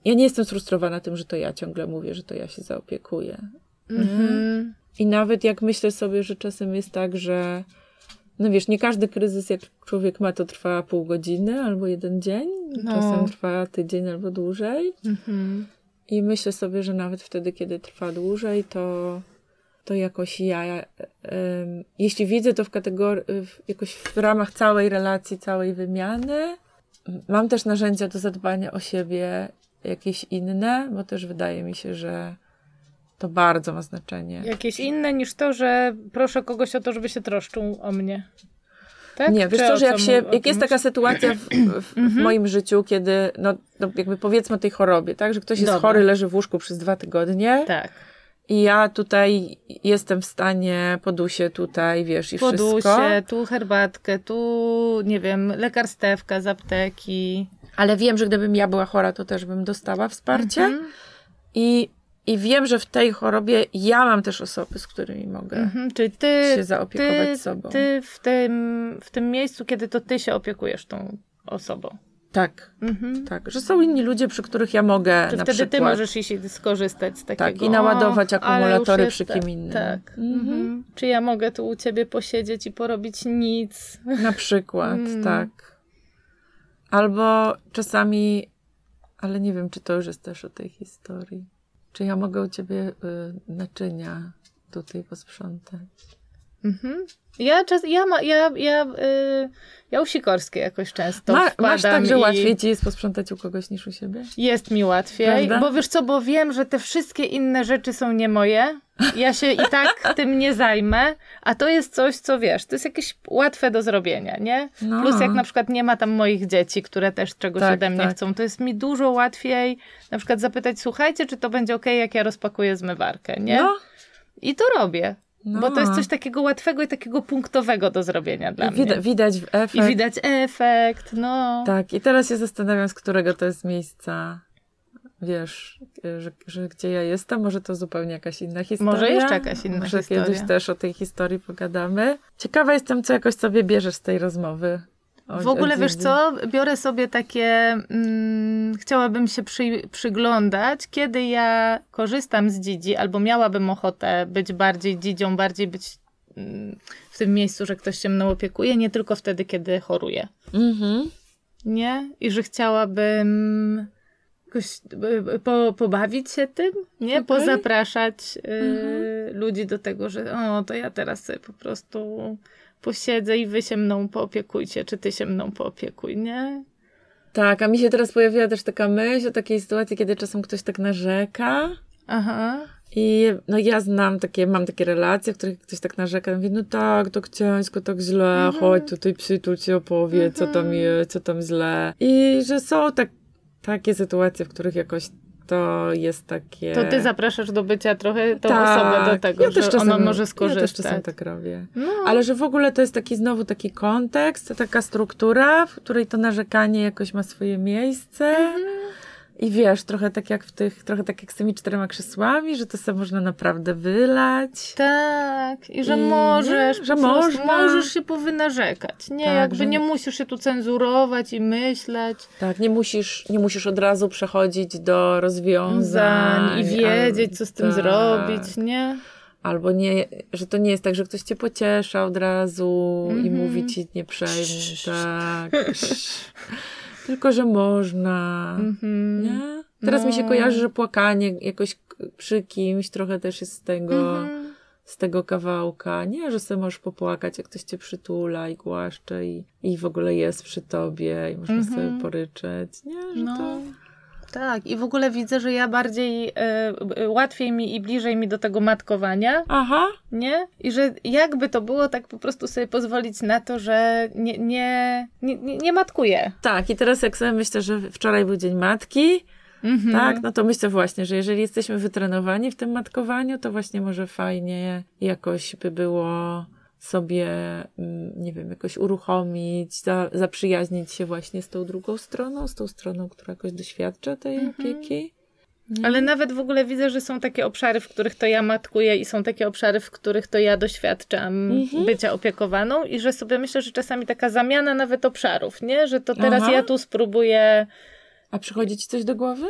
Ja nie jestem sfrustrowana tym, że to ja ciągle mówię, że to ja się zaopiekuję. Mhm. I nawet jak myślę sobie, że czasem jest tak, że no wiesz, nie każdy kryzys, jak człowiek ma, to trwa pół godziny albo jeden dzień. No. Czasem trwa tydzień albo dłużej. Mhm. I myślę sobie, że nawet wtedy, kiedy trwa dłużej, to to jakoś ja, em, jeśli widzę to w kategorii, jakoś w ramach całej relacji, całej wymiany, mam też narzędzia do zadbania o siebie, jakieś inne, bo też wydaje mi się, że to bardzo ma znaczenie. Jakieś inne niż to, że proszę kogoś o to, żeby się troszczył o mnie. Tak? Nie, wiesz Czy co, że jak, się, jak jest taka sytuacja w, w, w Mhm. moim życiu, kiedy, no, no jakby powiedzmy o tej chorobie, tak, że ktoś jest Dobra. chory, leży w łóżku przez dwa tygodnie Tak. i ja tutaj jestem w stanie podusie tutaj, wiesz, i wszystko. Podusie, tu herbatkę, tu, nie wiem, lekarstewka z apteki. Ale wiem, że gdybym ja była chora, to też bym dostała wsparcie Mhm. i, i wiem, że w tej chorobie ja mam też osoby, z którymi mogę Mhm. Czyli ty, się zaopiekować ty, sobą. ty w, tym, w tym miejscu, kiedy to ty się opiekujesz tą osobą. Tak, Mhm. tak, że są inni ludzie, przy których ja mogę Czy na wtedy przykład... ty możesz iść skorzystać z takiego. Tak, i naładować "O, ale już akumulatory przy tak, kim innym. Tak. Mhm. Mhm. Czy ja mogę tu u ciebie posiedzieć i porobić nic? Na przykład, Mm. tak. Albo czasami, ale nie wiem, czy to już jest też o tej historii. Czy ja mogę u ciebie y, naczynia tutaj posprzątać? Mhm. Ja, czas, ja, ma, ja, ja, y, ja u Sikorskiej jakoś często Ma, masz tak, że i łatwiej ci jest posprzątać u kogoś niż u siebie? Jest mi łatwiej, Prawda? bo wiesz co, bo wiem, że te wszystkie inne rzeczy są nie moje. Ja się i tak tym nie zajmę, a to jest coś, co wiesz, to jest jakieś łatwe do zrobienia, nie? No. Plus jak na przykład nie ma tam moich dzieci, które też czegoś Tak, ode mnie tak. chcą, to jest mi dużo łatwiej na przykład zapytać, słuchajcie, czy to będzie ok, jak ja rozpakuję zmywarkę, nie? No, I to robię. no. Bo to jest coś takiego łatwego i takiego punktowego do zrobienia dla I mnie. widać, widać efekt. I widać efekt, no. Tak, i teraz się zastanawiam, z którego to jest miejsca. Wiesz, że, że gdzie ja jestem, może to zupełnie jakaś inna historia. Może jeszcze jakaś inna może historia. kiedyś też o tej historii pogadamy. Ciekawa jestem, co jakoś sobie bierzesz z tej rozmowy. O, W ogóle wiesz co, biorę sobie takie, mm, chciałabym się przy, przyglądać, kiedy ja korzystam z dzidzi, albo miałabym ochotę być bardziej dzidzią, bardziej być mm, w tym miejscu, że ktoś się mną opiekuje, nie tylko wtedy, kiedy choruję. Mhm. Nie? I że chciałabym jakoś y, po, pobawić się tym, nie? Okej. Pozapraszać y, Mhm. ludzi do tego, że o, to ja teraz sobie po prostu posiedzę i wy się mną poopiekujcie, czy ty się mną poopiekuj, nie? Tak, a mi się teraz pojawiła też taka myśl o takiej sytuacji, kiedy czasem ktoś tak narzeka. Aha. I no ja znam takie, mam takie relacje, w których ktoś tak narzeka, mówi, no tak, tak ciężko, tak źle, Mhm. chodź tutaj przytul ci opowie, co tam jest, co tam źle. I że są tak, takie sytuacje, w których jakoś to jest takie... To ty zapraszasz do bycia trochę tą Tak, osobę do tego, ja że czasem, ona może Ja skorzystać. też czasem tak robię. No. Ale że w ogóle to jest taki znowu taki kontekst, taka struktura, w której to narzekanie jakoś ma swoje miejsce. Mhm. I wiesz, trochę tak jak w tych, trochę tak jak z tymi czterema krzesłami, że to sobie można naprawdę wylać. Tak, i że I możesz, że można. możesz się powynarzekać. Nie, Tak, jakby że- nie musisz się tu cenzurować i myśleć. Tak, nie musisz, nie musisz od razu przechodzić do rozwiązań. Zań i wiedzieć, co z tym tak. zrobić, nie? Albo nie, że to nie jest tak, że ktoś cię pociesza od razu i Mhm. mówi ci nie przejmuj, tak. (laughs) Tylko, że można. Mhm. Nie? Teraz mi się No. kojarzy, że płakanie jakoś przy kimś trochę też jest z tego, Mhm. z tego kawałka. Nie, że sobie możesz popłakać, jak ktoś cię przytula i głaszcze i, i w ogóle jest przy tobie i można Mhm. sobie poryczeć. Nie, że No. to... Tak, i w ogóle widzę, że ja bardziej, e, łatwiej mi i bliżej mi do tego matkowania, Aha, nie? I że jakby to było, tak po prostu sobie pozwolić na to, że nie, nie, nie, nie, nie matkuję. tak. I teraz jak sobie myślę, że wczoraj był Dzień Matki, Mhm. tak, no to myślę właśnie, że jeżeli jesteśmy wytrenowani w tym matkowaniu, to właśnie może fajnie jakoś by było sobie, mm, nie wiem, jakoś uruchomić, za, zaprzyjaźnić się właśnie z tą drugą stroną, z tą stroną, która jakoś doświadcza tej Mhm. opieki. Nie? Ale nawet w ogóle widzę, że są takie obszary, w których to ja matkuję i są takie obszary, w których to ja doświadczam Mhm. bycia opiekowaną i że sobie myślę, że czasami taka zamiana nawet obszarów, nie? Że to teraz Aha. ja tu spróbuję A przychodzi ci coś do głowy?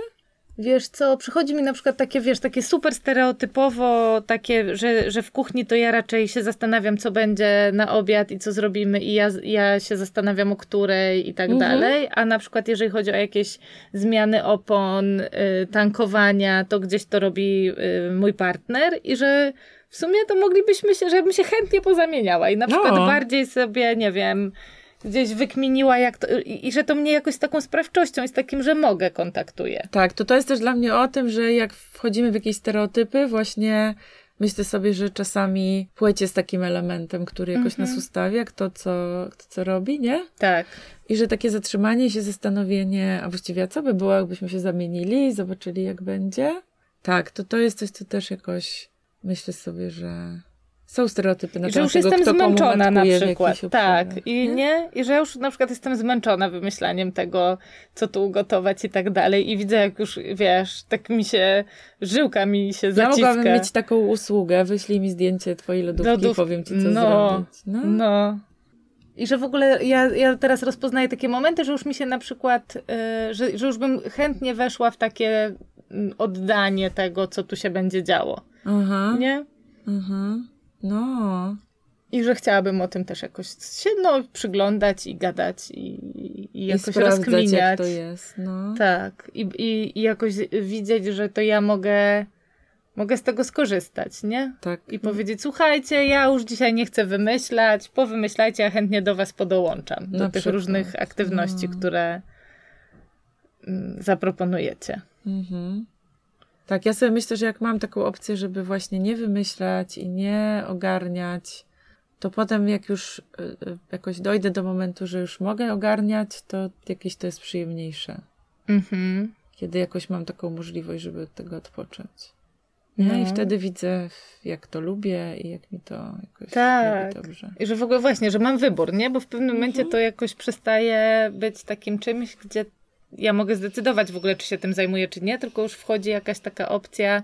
Wiesz co, przychodzi mi na przykład takie, wiesz, takie super stereotypowo, takie, że, że w kuchni to ja raczej się zastanawiam, co będzie na obiad i co zrobimy i ja, ja się zastanawiam o której i tak Mhm. dalej, a na przykład jeżeli chodzi o jakieś zmiany opon, y, tankowania, to gdzieś to robi y, mój partner i że w sumie to moglibyśmy się, żebym się chętnie pozamieniała i na przykład No. bardziej sobie, nie wiem, gdzieś wykminiła, jak to, i, i że to mnie jakoś z taką sprawczością i z takim, że mogę kontaktuje. Tak, to to jest też dla mnie o tym, że jak wchodzimy w jakieś stereotypy, właśnie myślę sobie, że czasami płeć jest takim elementem, który jakoś Mhm. nas ustawia, kto co, kto co robi, nie? Tak. I że takie zatrzymanie się, zastanowienie, a właściwie a co by było, jakbyśmy się zamienili i zobaczyli, jak będzie? Tak, to to jest coś, co też jakoś myślę sobie, że są stereotypy na I że już tego, jestem zmęczona na przykład. Tak. obszarach, I nie? I że już na przykład jestem zmęczona wymyślaniem tego, co tu ugotować i tak dalej. I widzę, jak już, wiesz, tak mi się, żyłka mi się Ja zaciska. mogłabym mieć taką usługę, wyślij mi zdjęcie twojej lodówki i Lodów- powiem ci, co no, zrobić. No. No. I że w ogóle ja, ja teraz rozpoznaję takie momenty, że już mi się na przykład, y, że, że już bym chętnie weszła w takie mm, oddanie tego, co tu się będzie działo. Aha, Nie? aha. No, I że chciałabym o tym też jakoś się no, przyglądać i gadać i, i i jakoś sprawdzać, rozkminiać. jak to jest. No. Tak. I, i, I jakoś widzieć, że to ja mogę, mogę z tego skorzystać, nie? tak. I powiedzieć, słuchajcie, ja już dzisiaj nie chcę wymyślać, powymyślajcie, ja chętnie do was podołączam. Do Na tych przykład. różnych aktywności, No. które mm, zaproponujecie. Mhm. Tak, ja sobie myślę, że jak mam taką opcję, żeby właśnie nie wymyślać i nie ogarniać, to potem jak już y, y, jakoś dojdę do momentu, że już mogę ogarniać, to jakieś to jest przyjemniejsze. Mhm. Kiedy jakoś mam taką możliwość, żeby od tego odpocząć. Nie? No. I wtedy widzę, jak to lubię i jak mi to jakoś Tak. robi dobrze. I że w ogóle właśnie, że mam wybór, nie? Bo w pewnym momencie Mhm. to jakoś przestaje być takim czymś, gdzie ja mogę zdecydować w ogóle, czy się tym zajmuję, czy nie, tylko już wchodzi jakaś taka opcja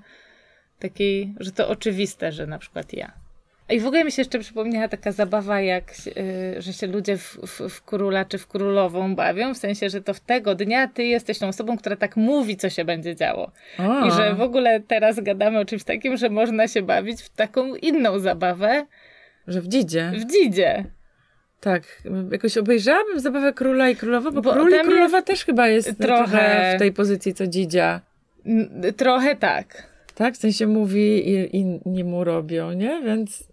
takiej, że to oczywiste, że na przykład ja. I w ogóle mi się jeszcze przypomniała taka zabawa, jak, y, że się ludzie w, w, w króla czy w królową bawią, w sensie, że to w tego dnia ty jesteś tą osobą, która tak mówi, co się będzie działo. O, I że w ogóle teraz gadamy o czymś takim, że można się bawić w taką inną zabawę że w dzidzie. w dzidzie. Tak, jakoś obejrzałabym zabawę króla i królowa, bo, Bo król i królowa też chyba jest trochę- trochę w tej pozycji, co dzidzia. Trochę tak. Tak? W sensie mówi i, i nie mu robią, nie? Więc.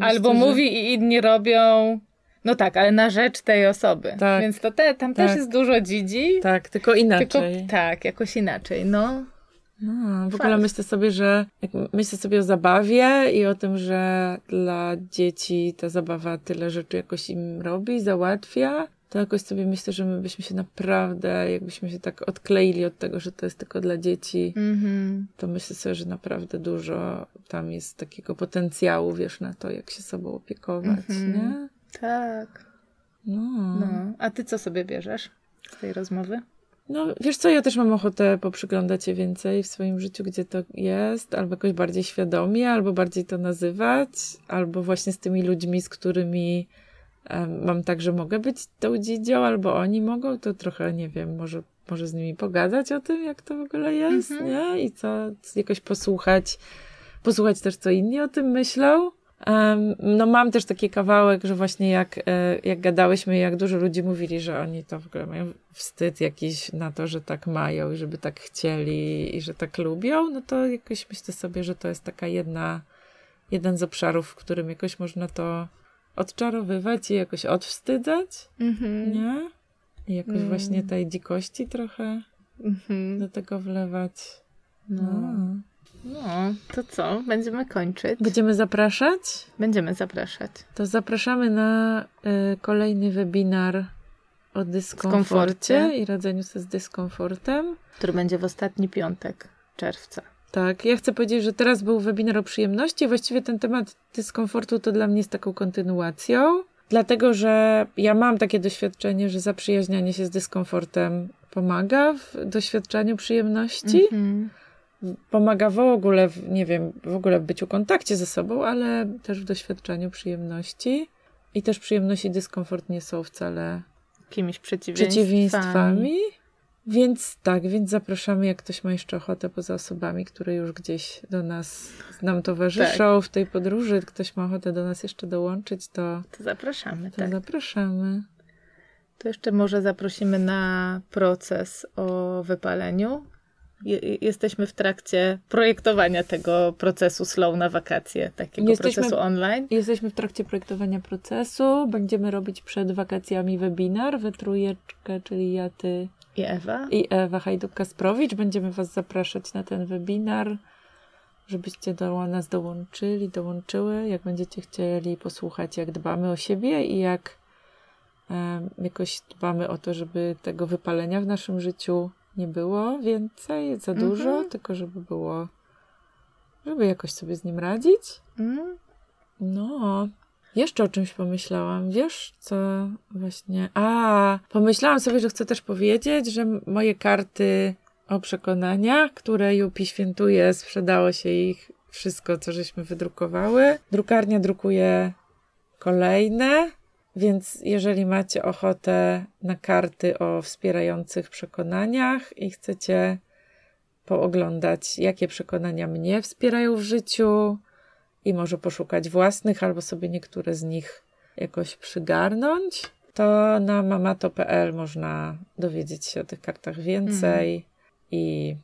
Albo myślę, że- mówi i inni robią. No tak, ale na rzecz tej osoby. Tak. Więc to te, tam Tak. też jest dużo dzidzi. Tak, tylko inaczej. Tylko tak, jakoś inaczej. No. No, w ogóle myślę sobie, że jak myślę sobie o zabawie i o tym, że dla dzieci ta zabawa tyle rzeczy jakoś im robi, załatwia, to jakoś sobie myślę, że my byśmy się naprawdę, jakbyśmy się tak odkleili od tego, że to jest tylko dla dzieci, Mhm. to myślę sobie, że naprawdę dużo tam jest takiego potencjału, wiesz, na to, jak się sobą opiekować, Mhm. nie? Tak. No. No. A ty co sobie bierzesz z tej rozmowy? No, wiesz co, ja też mam ochotę poprzyglądać się więcej w swoim życiu, gdzie to jest, albo jakoś bardziej świadomie, albo bardziej to nazywać, albo właśnie z tymi ludźmi, z którymi em, mam tak, że mogę być tą dzidzią, albo oni mogą, to trochę, nie wiem, może, może z nimi pogadać o tym, jak to w ogóle jest, Mhm. nie? I co, jakoś posłuchać, posłuchać też, co inni o tym myślą. No mam też taki kawałek, że właśnie jak, e, jak gadałyśmy, jak dużo ludzi mówili, że oni to w ogóle mają wstyd jakiś na to, że tak mają i żeby tak chcieli i że tak lubią, no to jakoś myślę sobie, że to jest taka jedna, jeden z obszarów, w którym jakoś można to odczarowywać i jakoś odwstydzać, Mhm. nie? I jakoś Mm. właśnie tej dzikości trochę Mhm. do tego wlewać. No. No. No, to co? Będziemy kończyć. Będziemy zapraszać? Będziemy zapraszać. To zapraszamy na y, kolejny webinar o dyskomforcie i radzeniu sobie z dyskomfortem. Który będzie w ostatni piątek czerwca. Tak, ja chcę powiedzieć, że teraz był webinar o przyjemności. Właściwie ten temat dyskomfortu to dla mnie jest taką kontynuacją, dlatego że ja mam takie doświadczenie, że zaprzyjaźnianie się z dyskomfortem pomaga w doświadczaniu przyjemności. Mhm. Pomaga w ogóle, w, nie wiem, w ogóle w byciu w kontakcie ze sobą, ale też w doświadczaniu przyjemności. I też przyjemność i dyskomfort nie są wcale Jakimiś przeciwieństwami. Więc tak, więc zapraszamy, jak ktoś ma jeszcze ochotę poza osobami, które już gdzieś do nas nam towarzyszą Tak. w tej podróży, ktoś ma ochotę do nas jeszcze dołączyć, to, To zapraszamy, to tak. zapraszamy. To jeszcze może zaprosimy na proces o wypaleniu, jesteśmy w trakcie projektowania tego procesu slow na wakacje, takiego Jesteśmy- procesu online. Jesteśmy w trakcie projektowania procesu. Będziemy robić przed wakacjami webinar we trójeczkę, czyli ja, ty I Ewa? i Ewa Hajduk-Kasprowicz. Będziemy Was zapraszać na ten webinar, żebyście do nas dołączyli, dołączyły, jak będziecie chcieli posłuchać, jak dbamy o siebie i jak jakoś dbamy o to, żeby tego wypalenia w naszym życiu nie było więcej, za Mhm. dużo, tylko żeby było, żeby jakoś sobie z nim radzić. Mm? No, jeszcze o czymś pomyślałam. Wiesz, co właśnie. A, pomyślałam sobie, że chcę też powiedzieć, że moje karty o przekonaniach, które Jupi świętuje, sprzedało się ich wszystko, co żeśmy wydrukowały. Drukarnia drukuje kolejne, więc jeżeli macie ochotę na karty o wspierających przekonaniach i chcecie pooglądać, jakie przekonania mnie wspierają w życiu, i może poszukać własnych, albo sobie niektóre z nich jakoś przygarnąć, to na mamato.pl można dowiedzieć się o tych kartach więcej i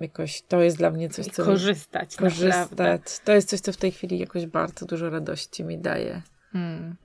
jakoś to jest dla mnie coś, co mi- Korzystać, naprawdę. korzystać. To jest coś, co w tej chwili jakoś bardzo dużo radości mi daje. Mm.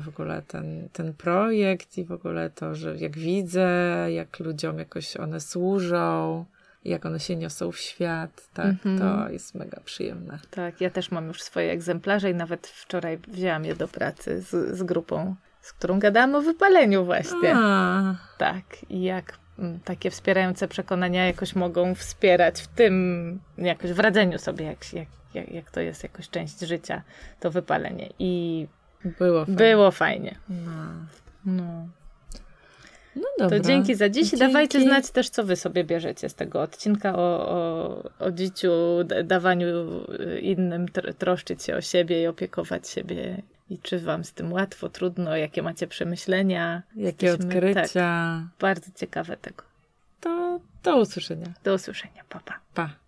W ogóle ten, ten projekt i w ogóle to, że jak widzę, jak ludziom jakoś one służą, jak one się niosą w świat, tak, Mhm. to jest mega przyjemne. Tak, ja też mam już swoje egzemplarze i nawet wczoraj wzięłam je do pracy z, z grupą, z którą gadałam o wypaleniu właśnie. A, Tak, i jak mm, takie wspierające przekonania jakoś mogą wspierać w tym, jakoś w radzeniu sobie, jak, jak, jak, jak to jest jakoś część życia, to wypalenie. I było fajnie. było fajnie. No, No. no dobra. To dzięki za dziś. Dzięki. Dawajcie znać też, co wy sobie bierzecie z tego odcinka o, o, o dziciu, dawaniu y, innym, tr- troszczyć się o siebie i opiekować siebie. I czy wam z tym łatwo, trudno, jakie macie przemyślenia? Jakie Jesteśmy- odkrycia. Tak, bardzo ciekawe tego. To do usłyszenia. Do usłyszenia. Pa, pa. Pa.